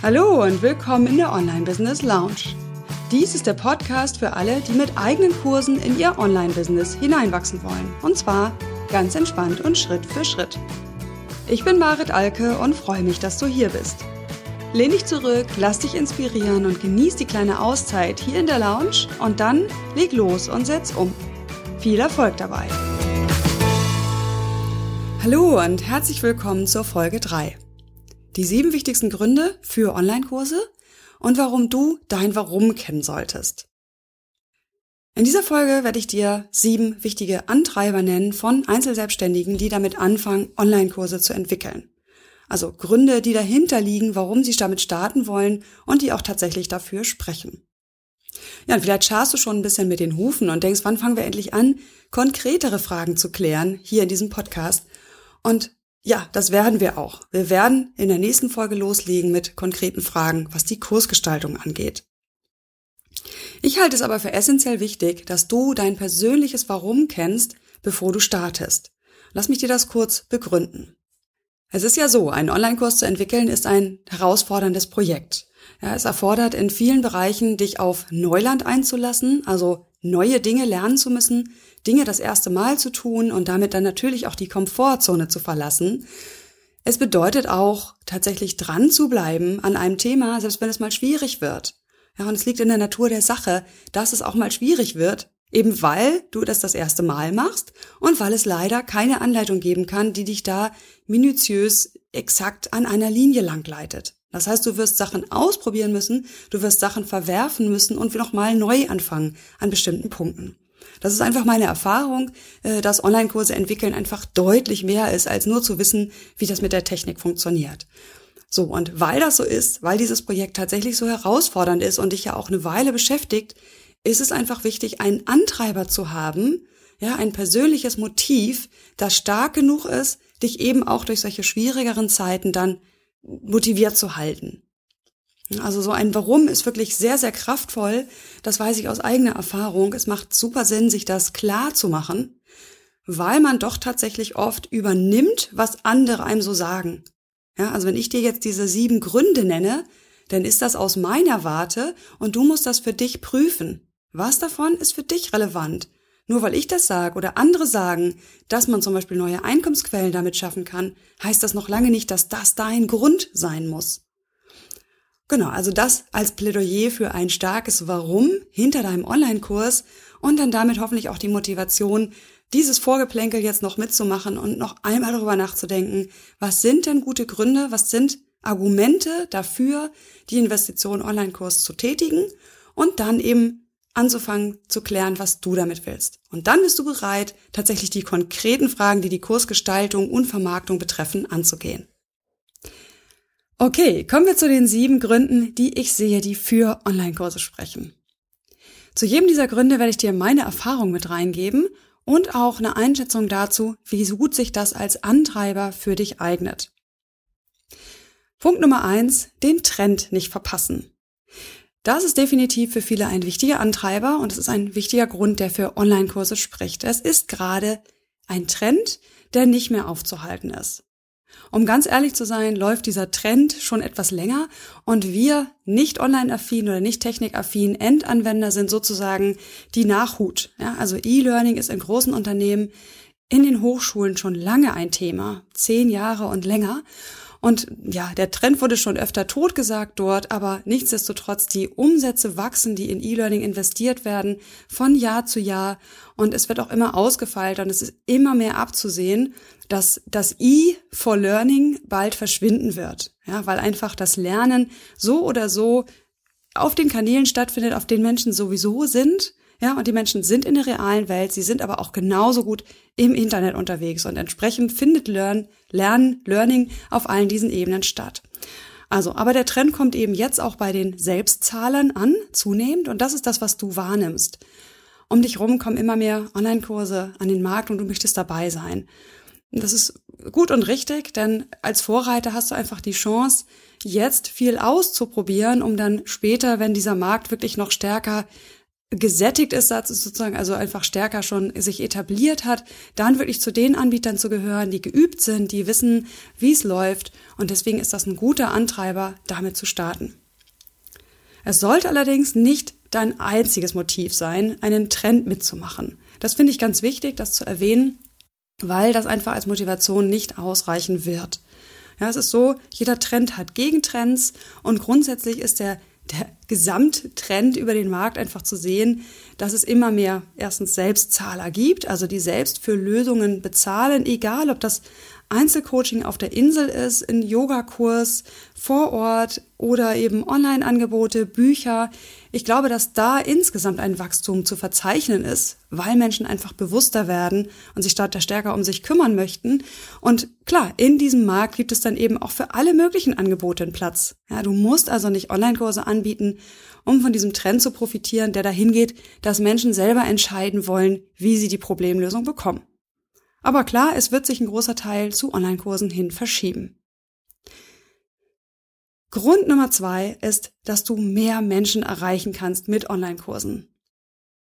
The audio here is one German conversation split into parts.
Hallo und willkommen in der Online Business Lounge. Dies ist der Podcast für alle, die mit eigenen Kursen in ihr Online-Business hineinwachsen wollen. Und zwar ganz entspannt und Schritt für Schritt. Ich bin Marit Alke und freue mich, dass du hier bist. Lehn dich zurück, lass dich inspirieren und genieß die kleine Auszeit hier in der Lounge und dann leg los und setz um. Viel Erfolg dabei! Hallo und herzlich willkommen zur Folge 3. Die sieben wichtigsten Gründe für Online-Kurse und warum du dein Warum kennen solltest. In dieser Folge werde ich dir sieben wichtige Antreiber nennen von Einzelselbstständigen, die damit anfangen, Online-Kurse zu entwickeln. Also Gründe, die dahinter liegen, warum sie damit starten wollen und die auch tatsächlich dafür sprechen. Ja, und vielleicht scharst du schon ein bisschen mit den Hufen und denkst, wann fangen wir endlich an, konkretere Fragen zu klären hier in diesem Podcast. Und ja, das werden wir auch. Wir werden in der nächsten Folge loslegen mit konkreten Fragen, was die Kursgestaltung angeht. Ich halte es aber für essentiell wichtig, dass du dein persönliches Warum kennst, bevor du startest. Lass mich dir das kurz begründen. Es ist ja so, einen Online-Kurs zu entwickeln ist ein herausforderndes Projekt. Ja, es erfordert in vielen Bereichen, dich auf Neuland einzulassen, also neue Dinge lernen zu müssen, Dinge das erste Mal zu tun und damit dann natürlich auch die Komfortzone zu verlassen. Es bedeutet auch, tatsächlich dran zu bleiben an einem Thema, selbst wenn es mal schwierig wird. Ja, und es liegt in der Natur der Sache, dass es auch mal schwierig wird, Eben weil du das das erste Mal machst und weil es leider keine Anleitung geben kann, die dich da minutiös exakt an einer Linie langleitet. Das heißt, du wirst Sachen ausprobieren müssen, du wirst Sachen verwerfen müssen und nochmal neu anfangen an bestimmten Punkten. Das ist einfach meine Erfahrung, äh, dass Online-Kurse entwickeln einfach deutlich mehr ist, als nur zu wissen, wie das mit der Technik funktioniert. So, und weil das so ist, weil dieses Projekt tatsächlich so herausfordernd ist und dich ja auch eine Weile beschäftigt, ist es einfach wichtig, einen Antreiber zu haben, ja, ein persönliches Motiv, das stark genug ist, dich eben auch durch solche schwierigeren Zeiten dann motiviert zu halten. Also so ein Warum ist wirklich sehr, sehr kraftvoll. Das weiß ich aus eigener Erfahrung. Es macht super Sinn, sich das klar zu machen, weil man doch tatsächlich oft übernimmt, was andere einem so sagen. Ja, also wenn ich dir jetzt diese sieben Gründe nenne, dann ist das aus meiner Warte und du musst das für dich prüfen. Was davon ist für dich relevant? Nur weil ich das sage oder andere sagen, dass man zum Beispiel neue Einkommensquellen damit schaffen kann, heißt das noch lange nicht, dass das dein Grund sein muss. Genau, also das als Plädoyer für ein starkes Warum hinter deinem Online-Kurs und dann damit hoffentlich auch die Motivation, dieses Vorgeplänkel jetzt noch mitzumachen und noch einmal darüber nachzudenken, was sind denn gute Gründe, was sind Argumente dafür, die Investition Online-Kurs zu tätigen und dann eben anzufangen zu klären, was du damit willst. Und dann bist du bereit, tatsächlich die konkreten Fragen, die die Kursgestaltung und Vermarktung betreffen, anzugehen. Okay, kommen wir zu den sieben Gründen, die ich sehe, die für Online-Kurse sprechen. Zu jedem dieser Gründe werde ich dir meine Erfahrung mit reingeben und auch eine Einschätzung dazu, wie gut sich das als Antreiber für dich eignet. Punkt Nummer eins, den Trend nicht verpassen. Das ist definitiv für viele ein wichtiger Antreiber und es ist ein wichtiger Grund, der für Online-Kurse spricht. Es ist gerade ein Trend, der nicht mehr aufzuhalten ist. Um ganz ehrlich zu sein, läuft dieser Trend schon etwas länger und wir nicht online-affin oder nicht technikaffin Endanwender sind sozusagen die Nachhut. Ja, also E-Learning ist in großen Unternehmen in den Hochschulen schon lange ein Thema, zehn Jahre und länger. Und ja, der Trend wurde schon öfter totgesagt dort, aber nichtsdestotrotz die Umsätze wachsen, die in E-Learning investiert werden, von Jahr zu Jahr. Und es wird auch immer ausgefeilt und es ist immer mehr abzusehen, dass das E for Learning bald verschwinden wird. Ja, weil einfach das Lernen so oder so auf den Kanälen stattfindet, auf denen Menschen sowieso sind ja, und die Menschen sind in der realen Welt, sie sind aber auch genauso gut im Internet unterwegs und entsprechend findet Learn, Lernen, Learning auf allen diesen Ebenen statt. Also, aber der Trend kommt eben jetzt auch bei den Selbstzahlern an, zunehmend, und das ist das, was du wahrnimmst. Um dich rum kommen immer mehr Online-Kurse an den Markt und du möchtest dabei sein. Das ist gut und richtig, denn als Vorreiter hast du einfach die Chance, jetzt viel auszuprobieren, um dann später, wenn dieser Markt wirklich noch stärker gesättigt ist, sozusagen also einfach stärker schon sich etabliert hat, dann wirklich zu den Anbietern zu gehören, die geübt sind, die wissen, wie es läuft. Und deswegen ist das ein guter Antreiber, damit zu starten. Es sollte allerdings nicht dein einziges Motiv sein, einen Trend mitzumachen. Das finde ich ganz wichtig, das zu erwähnen, weil das einfach als Motivation nicht ausreichen wird. Ja, es ist so, jeder Trend hat Gegentrends und grundsätzlich ist der der Gesamttrend über den Markt einfach zu sehen, dass es immer mehr erstens Selbstzahler gibt, also die selbst für Lösungen bezahlen, egal ob das Einzelcoaching auf der Insel ist, ein Yogakurs vor Ort oder eben Online-Angebote, Bücher. Ich glaube, dass da insgesamt ein Wachstum zu verzeichnen ist, weil Menschen einfach bewusster werden und sich statt stärker um sich kümmern möchten. Und klar, in diesem Markt gibt es dann eben auch für alle möglichen Angebote einen Platz. Ja, du musst also nicht Online-Kurse anbieten, um von diesem Trend zu profitieren, der dahin geht, dass Menschen selber entscheiden wollen, wie sie die Problemlösung bekommen. Aber klar, es wird sich ein großer Teil zu Online-Kursen hin verschieben. Grund Nummer zwei ist, dass du mehr Menschen erreichen kannst mit Online-Kursen.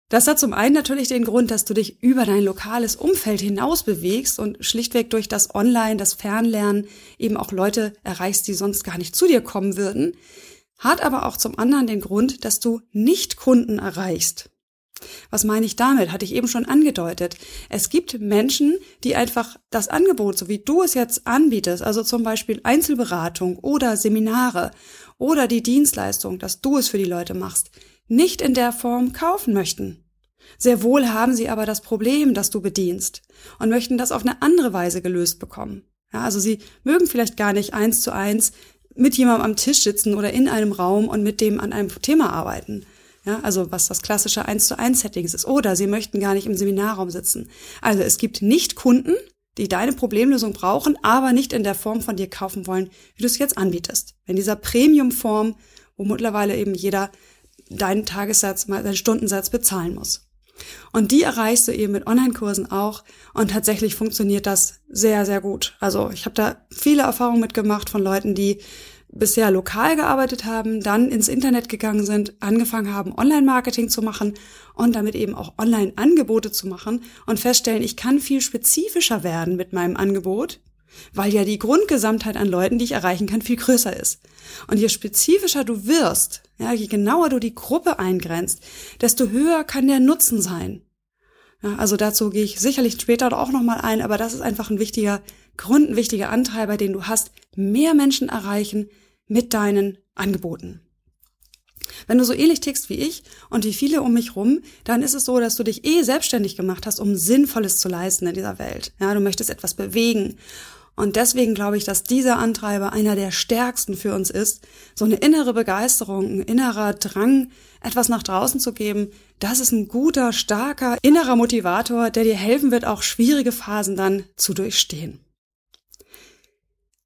Das hat zum einen natürlich den Grund, dass du dich über dein lokales Umfeld hinaus bewegst und schlichtweg durch das Online, das Fernlernen eben auch Leute erreichst, die sonst gar nicht zu dir kommen würden. Hat aber auch zum anderen den Grund, dass du nicht Kunden erreichst. Was meine ich damit? Hatte ich eben schon angedeutet. Es gibt Menschen, die einfach das Angebot, so wie du es jetzt anbietest, also zum Beispiel Einzelberatung oder Seminare oder die Dienstleistung, dass du es für die Leute machst, nicht in der Form kaufen möchten. Sehr wohl haben sie aber das Problem, das du bedienst und möchten das auf eine andere Weise gelöst bekommen. Ja, also sie mögen vielleicht gar nicht eins zu eins mit jemandem am Tisch sitzen oder in einem Raum und mit dem an einem Thema arbeiten, ja, also was das klassische 1 zu 1 Settings ist. Oder sie möchten gar nicht im Seminarraum sitzen. Also es gibt nicht Kunden, die deine Problemlösung brauchen, aber nicht in der Form von dir kaufen wollen, wie du es jetzt anbietest. In dieser Premium-Form, wo mittlerweile eben jeder deinen Tagessatz, deinen Stundensatz bezahlen muss. Und die erreichst du eben mit Online-Kursen auch. Und tatsächlich funktioniert das sehr, sehr gut. Also ich habe da viele Erfahrungen mitgemacht von Leuten, die bisher lokal gearbeitet haben, dann ins Internet gegangen sind, angefangen haben, Online-Marketing zu machen und damit eben auch Online-Angebote zu machen und feststellen, ich kann viel spezifischer werden mit meinem Angebot, weil ja die Grundgesamtheit an Leuten, die ich erreichen kann, viel größer ist. Und je spezifischer du wirst, ja, je genauer du die Gruppe eingrenzt, desto höher kann der Nutzen sein. Ja, also dazu gehe ich sicherlich später auch nochmal ein, aber das ist einfach ein wichtiger Grund, ein wichtiger Antreiber, den du hast, mehr Menschen erreichen, mit deinen Angeboten. Wenn du so ähnlich tickst wie ich und wie viele um mich rum, dann ist es so, dass du dich eh selbstständig gemacht hast, um Sinnvolles zu leisten in dieser Welt. Ja, du möchtest etwas bewegen. Und deswegen glaube ich, dass dieser Antreiber einer der stärksten für uns ist. So eine innere Begeisterung, ein innerer Drang, etwas nach draußen zu geben, das ist ein guter, starker, innerer Motivator, der dir helfen wird, auch schwierige Phasen dann zu durchstehen.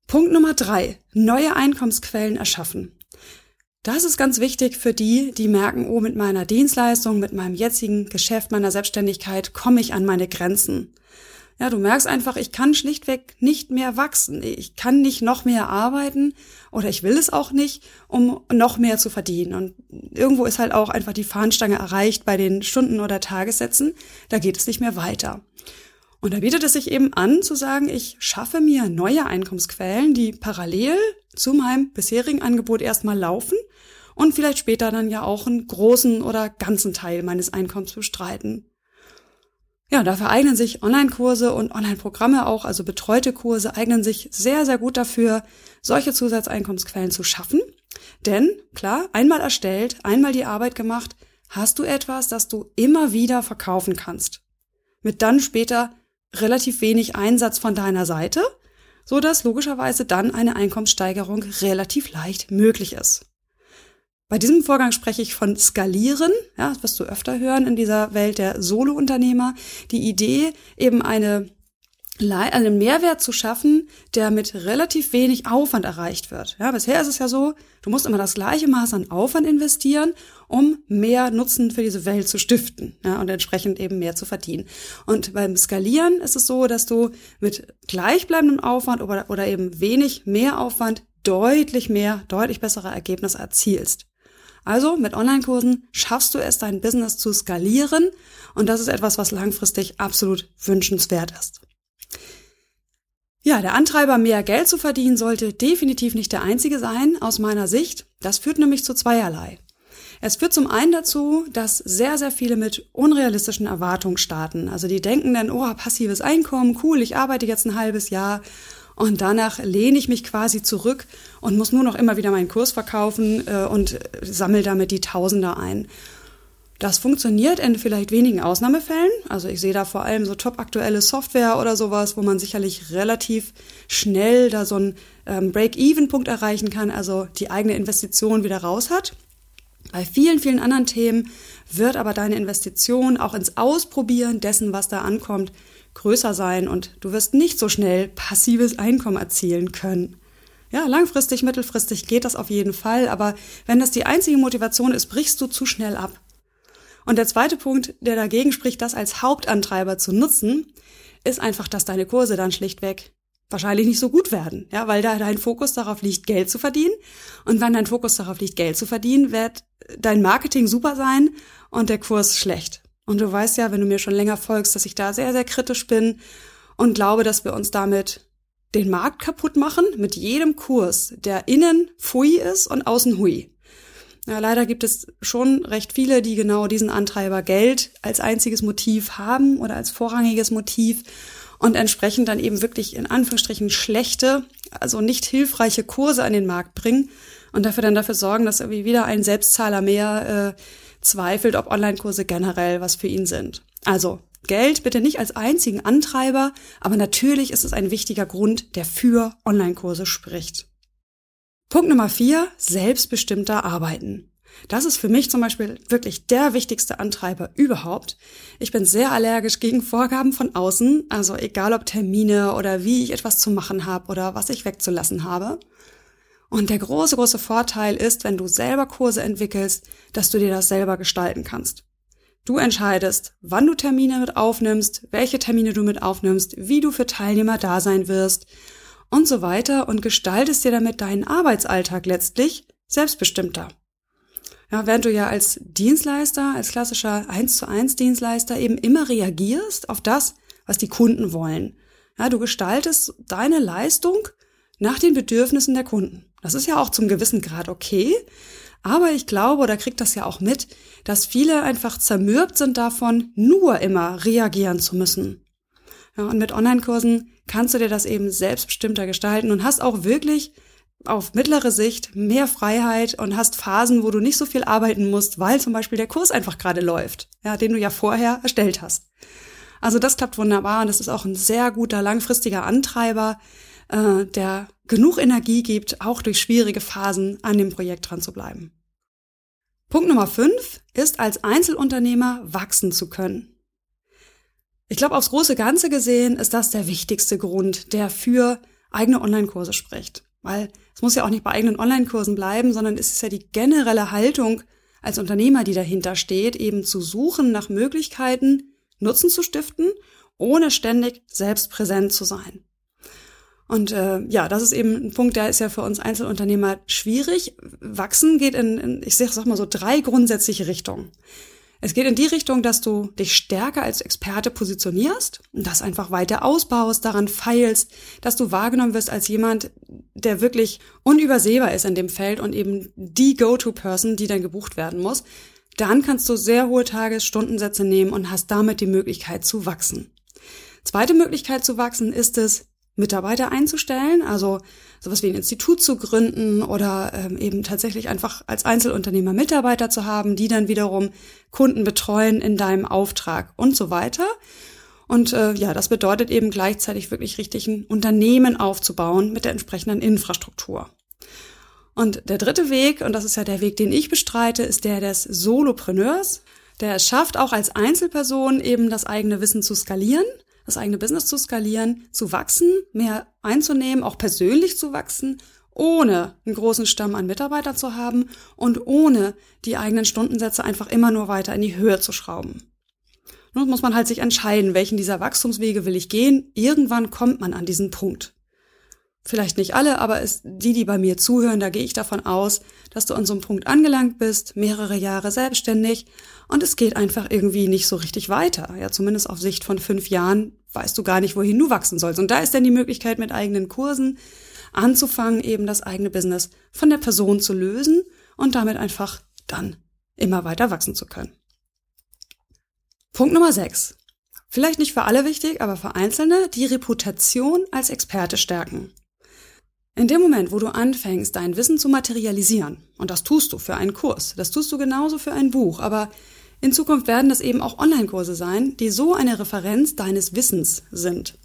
Punkt Nummer drei. Neue Einkommensquellen erschaffen. Das ist ganz wichtig für die, die merken, oh, mit meiner Dienstleistung, mit meinem jetzigen Geschäft, meiner Selbstständigkeit komme ich an meine Grenzen. Ja, du merkst einfach, ich kann schlichtweg nicht mehr wachsen. Ich kann nicht noch mehr arbeiten oder ich will es auch nicht, um noch mehr zu verdienen. Und irgendwo ist halt auch einfach die Fahnenstange erreicht bei den Stunden- oder Tagessätzen. Da geht es nicht mehr weiter. Und da bietet es sich eben an zu sagen, ich schaffe mir neue Einkommensquellen, die parallel zu meinem bisherigen Angebot erstmal laufen und vielleicht später dann ja auch einen großen oder ganzen Teil meines Einkommens bestreiten. Ja, dafür eignen sich Online-Kurse und Online-Programme auch, also betreute Kurse, eignen sich sehr, sehr gut dafür, solche Zusatzeinkommensquellen zu schaffen. Denn, klar, einmal erstellt, einmal die Arbeit gemacht, hast du etwas, das du immer wieder verkaufen kannst. Mit dann später relativ wenig Einsatz von deiner Seite, so dass logischerweise dann eine Einkommenssteigerung relativ leicht möglich ist. Bei diesem Vorgang spreche ich von Skalieren, ja, das wirst du öfter hören in dieser Welt der Solo-Unternehmer. Die Idee, eben eine einen Mehrwert zu schaffen, der mit relativ wenig Aufwand erreicht wird. Ja, bisher ist es ja so, du musst immer das gleiche Maß an Aufwand investieren, um mehr Nutzen für diese Welt zu stiften ja, und entsprechend eben mehr zu verdienen. Und beim Skalieren ist es so, dass du mit gleichbleibendem Aufwand oder, oder eben wenig mehr Aufwand deutlich mehr, deutlich bessere Ergebnisse erzielst. Also mit Online-Kursen schaffst du es, dein Business zu skalieren und das ist etwas, was langfristig absolut wünschenswert ist. Ja, der Antreiber, mehr Geld zu verdienen, sollte definitiv nicht der einzige sein, aus meiner Sicht. Das führt nämlich zu zweierlei. Es führt zum einen dazu, dass sehr, sehr viele mit unrealistischen Erwartungen starten. Also die denken dann, oh, passives Einkommen, cool, ich arbeite jetzt ein halbes Jahr und danach lehne ich mich quasi zurück und muss nur noch immer wieder meinen Kurs verkaufen äh, und sammle damit die Tausender ein. Das funktioniert in vielleicht wenigen Ausnahmefällen. Also ich sehe da vor allem so top aktuelle Software oder sowas, wo man sicherlich relativ schnell da so einen ähm, Break-Even-Punkt erreichen kann, also die eigene Investition wieder raus hat. Bei vielen, vielen anderen Themen wird aber deine Investition auch ins Ausprobieren dessen, was da ankommt, größer sein und du wirst nicht so schnell passives Einkommen erzielen können. Ja, langfristig, mittelfristig geht das auf jeden Fall, aber wenn das die einzige Motivation ist, brichst du zu schnell ab. Und der zweite Punkt, der dagegen spricht, das als Hauptantreiber zu nutzen, ist einfach, dass deine Kurse dann schlichtweg wahrscheinlich nicht so gut werden, ja, weil da dein Fokus darauf liegt, Geld zu verdienen. Und wenn dein Fokus darauf liegt, Geld zu verdienen, wird dein Marketing super sein und der Kurs schlecht. Und du weißt ja, wenn du mir schon länger folgst, dass ich da sehr, sehr kritisch bin und glaube, dass wir uns damit den Markt kaputt machen mit jedem Kurs, der innen Fui ist und außen Hui. Ja, leider gibt es schon recht viele, die genau diesen Antreiber Geld als einziges Motiv haben oder als vorrangiges Motiv und entsprechend dann eben wirklich in Anführungsstrichen schlechte, also nicht hilfreiche Kurse an den Markt bringen und dafür dann dafür sorgen, dass irgendwie wieder ein Selbstzahler mehr äh, zweifelt, ob Online-Kurse generell was für ihn sind. Also Geld bitte nicht als einzigen Antreiber, aber natürlich ist es ein wichtiger Grund, der für Online-Kurse spricht. Punkt Nummer vier, selbstbestimmter Arbeiten. Das ist für mich zum Beispiel wirklich der wichtigste Antreiber überhaupt. Ich bin sehr allergisch gegen Vorgaben von außen, also egal ob Termine oder wie ich etwas zu machen habe oder was ich wegzulassen habe. Und der große, große Vorteil ist, wenn du selber Kurse entwickelst, dass du dir das selber gestalten kannst. Du entscheidest, wann du Termine mit aufnimmst, welche Termine du mit aufnimmst, wie du für Teilnehmer da sein wirst und so weiter und gestaltest dir damit deinen Arbeitsalltag letztlich selbstbestimmter. Ja, während du ja als Dienstleister, als klassischer 1 zu 1 Dienstleister eben immer reagierst auf das, was die Kunden wollen. Ja, du gestaltest deine Leistung nach den Bedürfnissen der Kunden. Das ist ja auch zum gewissen Grad okay. Aber ich glaube, oder kriegt das ja auch mit, dass viele einfach zermürbt sind davon, nur immer reagieren zu müssen. Ja, und mit Online-Kursen kannst du dir das eben selbstbestimmter gestalten und hast auch wirklich auf mittlere Sicht mehr Freiheit und hast Phasen, wo du nicht so viel arbeiten musst, weil zum Beispiel der Kurs einfach gerade läuft, ja, den du ja vorher erstellt hast. Also das klappt wunderbar und das ist auch ein sehr guter langfristiger Antreiber, äh, der genug Energie gibt, auch durch schwierige Phasen an dem Projekt dran zu bleiben. Punkt Nummer fünf ist, als Einzelunternehmer wachsen zu können. Ich glaube, aufs große Ganze gesehen ist das der wichtigste Grund, der für eigene Online-Kurse spricht. Weil es muss ja auch nicht bei eigenen Online-Kursen bleiben, sondern es ist ja die generelle Haltung als Unternehmer, die dahinter steht, eben zu suchen nach Möglichkeiten, Nutzen zu stiften, ohne ständig selbst präsent zu sein. Und äh, ja, das ist eben ein Punkt, der ist ja für uns Einzelunternehmer schwierig. Wachsen geht in, in ich sag, sag mal so, drei grundsätzliche Richtungen. Es geht in die Richtung, dass du dich stärker als Experte positionierst und das einfach weiter ausbaust, daran feilst, dass du wahrgenommen wirst als jemand, der wirklich unübersehbar ist in dem Feld und eben die Go-To-Person, die dann gebucht werden muss. Dann kannst du sehr hohe Tagesstundensätze nehmen und hast damit die Möglichkeit zu wachsen. Zweite Möglichkeit zu wachsen ist es, Mitarbeiter einzustellen, also sowas wie ein Institut zu gründen oder ähm, eben tatsächlich einfach als Einzelunternehmer Mitarbeiter zu haben, die dann wiederum Kunden betreuen in deinem Auftrag und so weiter. Und äh, ja, das bedeutet eben gleichzeitig wirklich richtig ein Unternehmen aufzubauen mit der entsprechenden Infrastruktur. Und der dritte Weg, und das ist ja der Weg, den ich bestreite, ist der des Solopreneurs, der es schafft, auch als Einzelperson eben das eigene Wissen zu skalieren das eigene Business zu skalieren, zu wachsen, mehr einzunehmen, auch persönlich zu wachsen, ohne einen großen Stamm an Mitarbeitern zu haben und ohne die eigenen Stundensätze einfach immer nur weiter in die Höhe zu schrauben. Nun muss man halt sich entscheiden, welchen dieser Wachstumswege will ich gehen. Irgendwann kommt man an diesen Punkt. Vielleicht nicht alle, aber es, die, die bei mir zuhören, da gehe ich davon aus, dass du an so einem Punkt angelangt bist, mehrere Jahre selbstständig und es geht einfach irgendwie nicht so richtig weiter. Ja, zumindest auf Sicht von fünf Jahren weißt du gar nicht, wohin du wachsen sollst. Und da ist dann die Möglichkeit, mit eigenen Kursen anzufangen, eben das eigene Business von der Person zu lösen und damit einfach dann immer weiter wachsen zu können. Punkt Nummer sechs. Vielleicht nicht für alle wichtig, aber für Einzelne die Reputation als Experte stärken. In dem Moment, wo du anfängst, dein Wissen zu materialisieren, und das tust du für einen Kurs, das tust du genauso für ein Buch, aber in Zukunft werden das eben auch Online-Kurse sein, die so eine Referenz deines Wissens sind.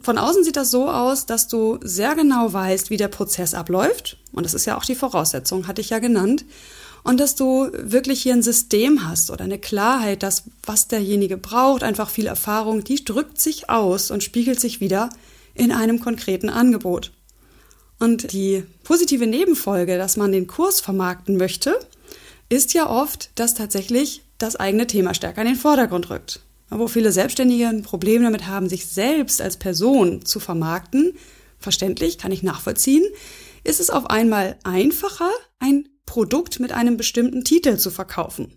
Von außen sieht das so aus, dass du sehr genau weißt, wie der Prozess abläuft, und das ist ja auch die Voraussetzung, hatte ich ja genannt, und dass du wirklich hier ein System hast oder eine Klarheit, dass was derjenige braucht, einfach viel Erfahrung, die drückt sich aus und spiegelt sich wieder in einem konkreten Angebot. Und die positive Nebenfolge, dass man den Kurs vermarkten möchte, ist ja oft, dass tatsächlich das eigene Thema stärker in den Vordergrund rückt. Wo viele Selbstständige ein Problem damit haben, sich selbst als Person zu vermarkten, verständlich, kann ich nachvollziehen, ist es auf einmal einfacher, ein Produkt mit einem bestimmten Titel zu verkaufen.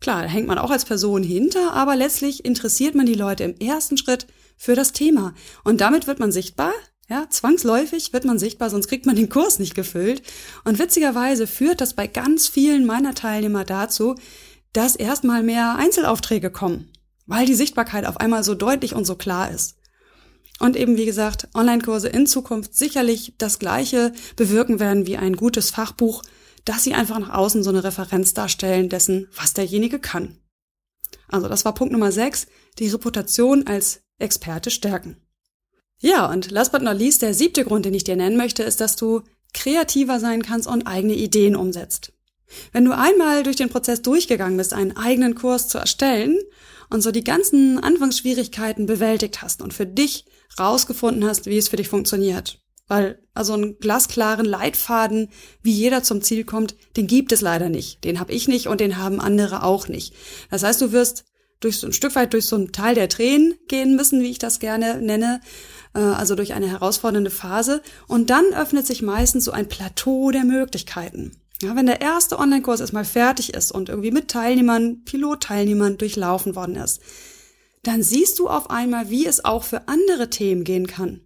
Klar, da hängt man auch als Person hinter, aber letztlich interessiert man die Leute im ersten Schritt für das Thema. Und damit wird man sichtbar, ja, zwangsläufig wird man sichtbar, sonst kriegt man den Kurs nicht gefüllt. Und witzigerweise führt das bei ganz vielen meiner Teilnehmer dazu, dass erstmal mehr Einzelaufträge kommen, weil die Sichtbarkeit auf einmal so deutlich und so klar ist. Und eben, wie gesagt, Online-Kurse in Zukunft sicherlich das Gleiche bewirken werden wie ein gutes Fachbuch, dass sie einfach nach außen so eine Referenz darstellen dessen, was derjenige kann. Also das war Punkt Nummer 6, die Reputation als Experte stärken. Ja, und last but not least, der siebte Grund, den ich dir nennen möchte, ist, dass du kreativer sein kannst und eigene Ideen umsetzt. Wenn du einmal durch den Prozess durchgegangen bist, einen eigenen Kurs zu erstellen und so die ganzen Anfangsschwierigkeiten bewältigt hast und für dich rausgefunden hast, wie es für dich funktioniert. Weil also einen glasklaren Leitfaden, wie jeder zum Ziel kommt, den gibt es leider nicht. Den habe ich nicht und den haben andere auch nicht. Das heißt, du wirst durch so ein Stück weit durch so ein Teil der Tränen gehen müssen, wie ich das gerne nenne, äh, also durch eine herausfordernde Phase. Und dann öffnet sich meistens so ein Plateau der Möglichkeiten. Ja, wenn der erste Online-Kurs erstmal fertig ist und irgendwie mit Teilnehmern, Pilotteilnehmern durchlaufen worden ist, dann siehst du auf einmal, wie es auch für andere Themen gehen kann.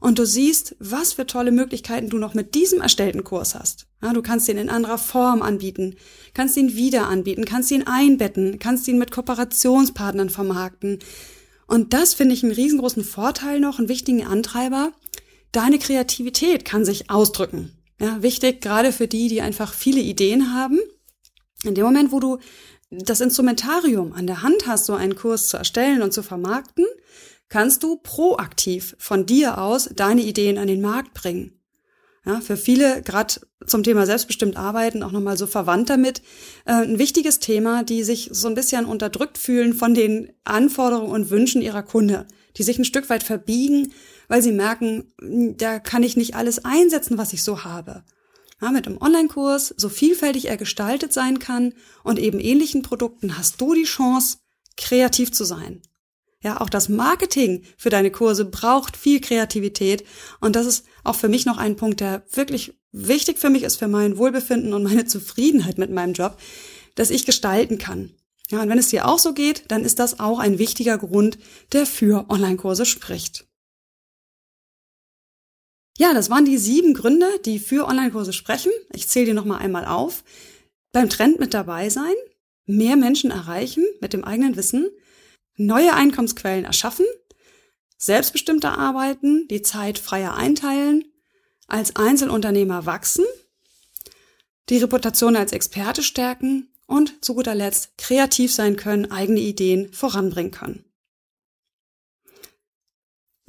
Und du siehst, was für tolle Möglichkeiten du noch mit diesem erstellten Kurs hast. Ja, du kannst ihn in anderer Form anbieten, kannst ihn wieder anbieten, kannst ihn einbetten, kannst ihn mit Kooperationspartnern vermarkten, und das finde ich einen riesengroßen Vorteil noch, einen wichtigen Antreiber. Deine Kreativität kann sich ausdrücken. Ja, wichtig, gerade für die, die einfach viele Ideen haben. In dem Moment, wo du das Instrumentarium an der Hand hast, so einen Kurs zu erstellen und zu vermarkten, kannst du proaktiv von dir aus deine Ideen an den Markt bringen. Ja, für viele, gerade zum Thema selbstbestimmt arbeiten, auch nochmal so verwandt damit, äh, ein wichtiges Thema, die sich so ein bisschen unterdrückt fühlen von den Anforderungen und Wünschen ihrer Kunde, die sich ein Stück weit verbiegen, weil sie merken, hm, da kann ich nicht alles einsetzen, was ich so habe. Ja, mit einem Online-Kurs, so vielfältig er gestaltet sein kann und eben ähnlichen Produkten, hast du die Chance, kreativ zu sein. Ja, auch das Marketing für deine Kurse braucht viel Kreativität. Und das ist auch für mich noch ein Punkt, der wirklich wichtig für mich ist, für mein Wohlbefinden und meine Zufriedenheit mit meinem Job, dass ich gestalten kann. Ja, und wenn es dir auch so geht, dann ist das auch ein wichtiger Grund, der für Online-Kurse spricht. Ja, das waren die sieben Gründe, die für Online-Kurse sprechen. Ich zähle dir nochmal einmal auf. Beim Trend mit dabei sein, mehr Menschen erreichen mit dem eigenen Wissen, neue Einkommensquellen erschaffen, selbstbestimmter arbeiten, die Zeit freier einteilen, als Einzelunternehmer wachsen, die Reputation als Experte stärken und zu guter Letzt kreativ sein können, eigene Ideen voranbringen können.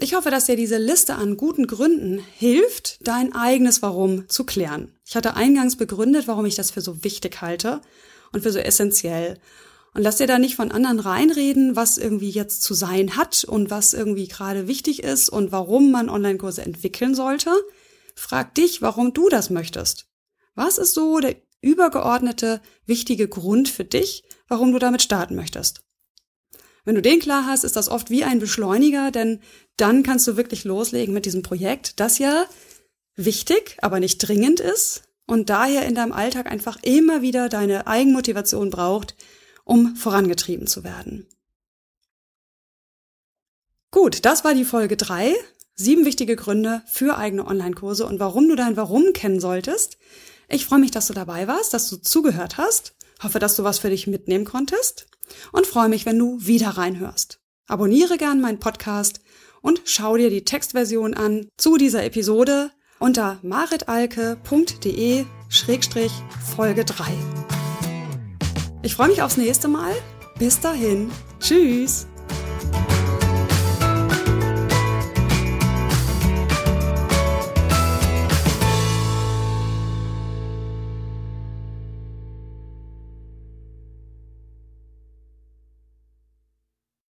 Ich hoffe, dass dir diese Liste an guten Gründen hilft, dein eigenes Warum zu klären. Ich hatte eingangs begründet, warum ich das für so wichtig halte und für so essentiell. Und lass dir da nicht von anderen reinreden, was irgendwie jetzt zu sein hat und was irgendwie gerade wichtig ist und warum man Online-Kurse entwickeln sollte. Frag dich, warum du das möchtest. Was ist so der übergeordnete, wichtige Grund für dich, warum du damit starten möchtest? Wenn du den klar hast, ist das oft wie ein Beschleuniger, denn dann kannst du wirklich loslegen mit diesem Projekt, das ja wichtig, aber nicht dringend ist und daher in deinem Alltag einfach immer wieder deine Eigenmotivation braucht, um vorangetrieben zu werden. Gut, das war die Folge drei. Sieben wichtige Gründe für eigene Online-Kurse und warum du dein Warum kennen solltest. Ich freue mich, dass du dabei warst, dass du zugehört hast. Hoffe, dass du was für dich mitnehmen konntest und freue mich, wenn du wieder reinhörst. Abonniere gern meinen Podcast und schau dir die Textversion an zu dieser Episode unter maritalke.de Folge 3. Ich freue mich aufs nächste Mal. Bis dahin. Tschüss.